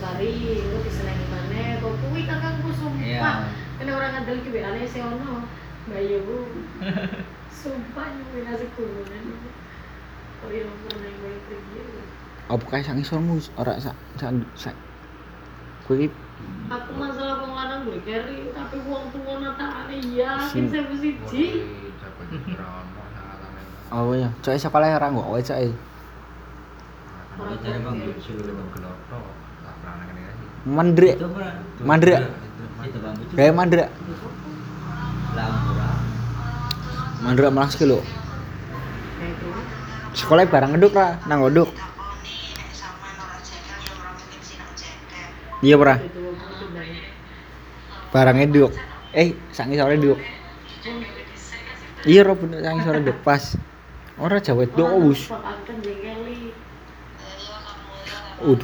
Ditukari, kok disenengi maneh, kok kuwi kakakku sumpah. Iya. Kena orang ngandel ki WA-ne sing ono. Mbak iya, Bu. Sumpah nyuwun nasi kuningan. Kok yo pernah kowe pergi. Apa kae sak ngisormu ora sak sak sak kowe iki Aku masalah wong lanang gue keri, tapi wong tuwa natakane yakin Sim- sewu siji. oh ya cok sekolah ora kowe cok. Ora jare bang suruh ketemu pernah mandrek Itu. Itu mandrek Lah ora. mandrek malah sekilo Kayak gitu. sekolah barang ngeduk ra nang ngeduk. Iya Itu pindah. barang ngeduk. Eh sak ngisore nduk iya ora bener sak ngisore nduk pas. Ora jawa akan jengkeli. udah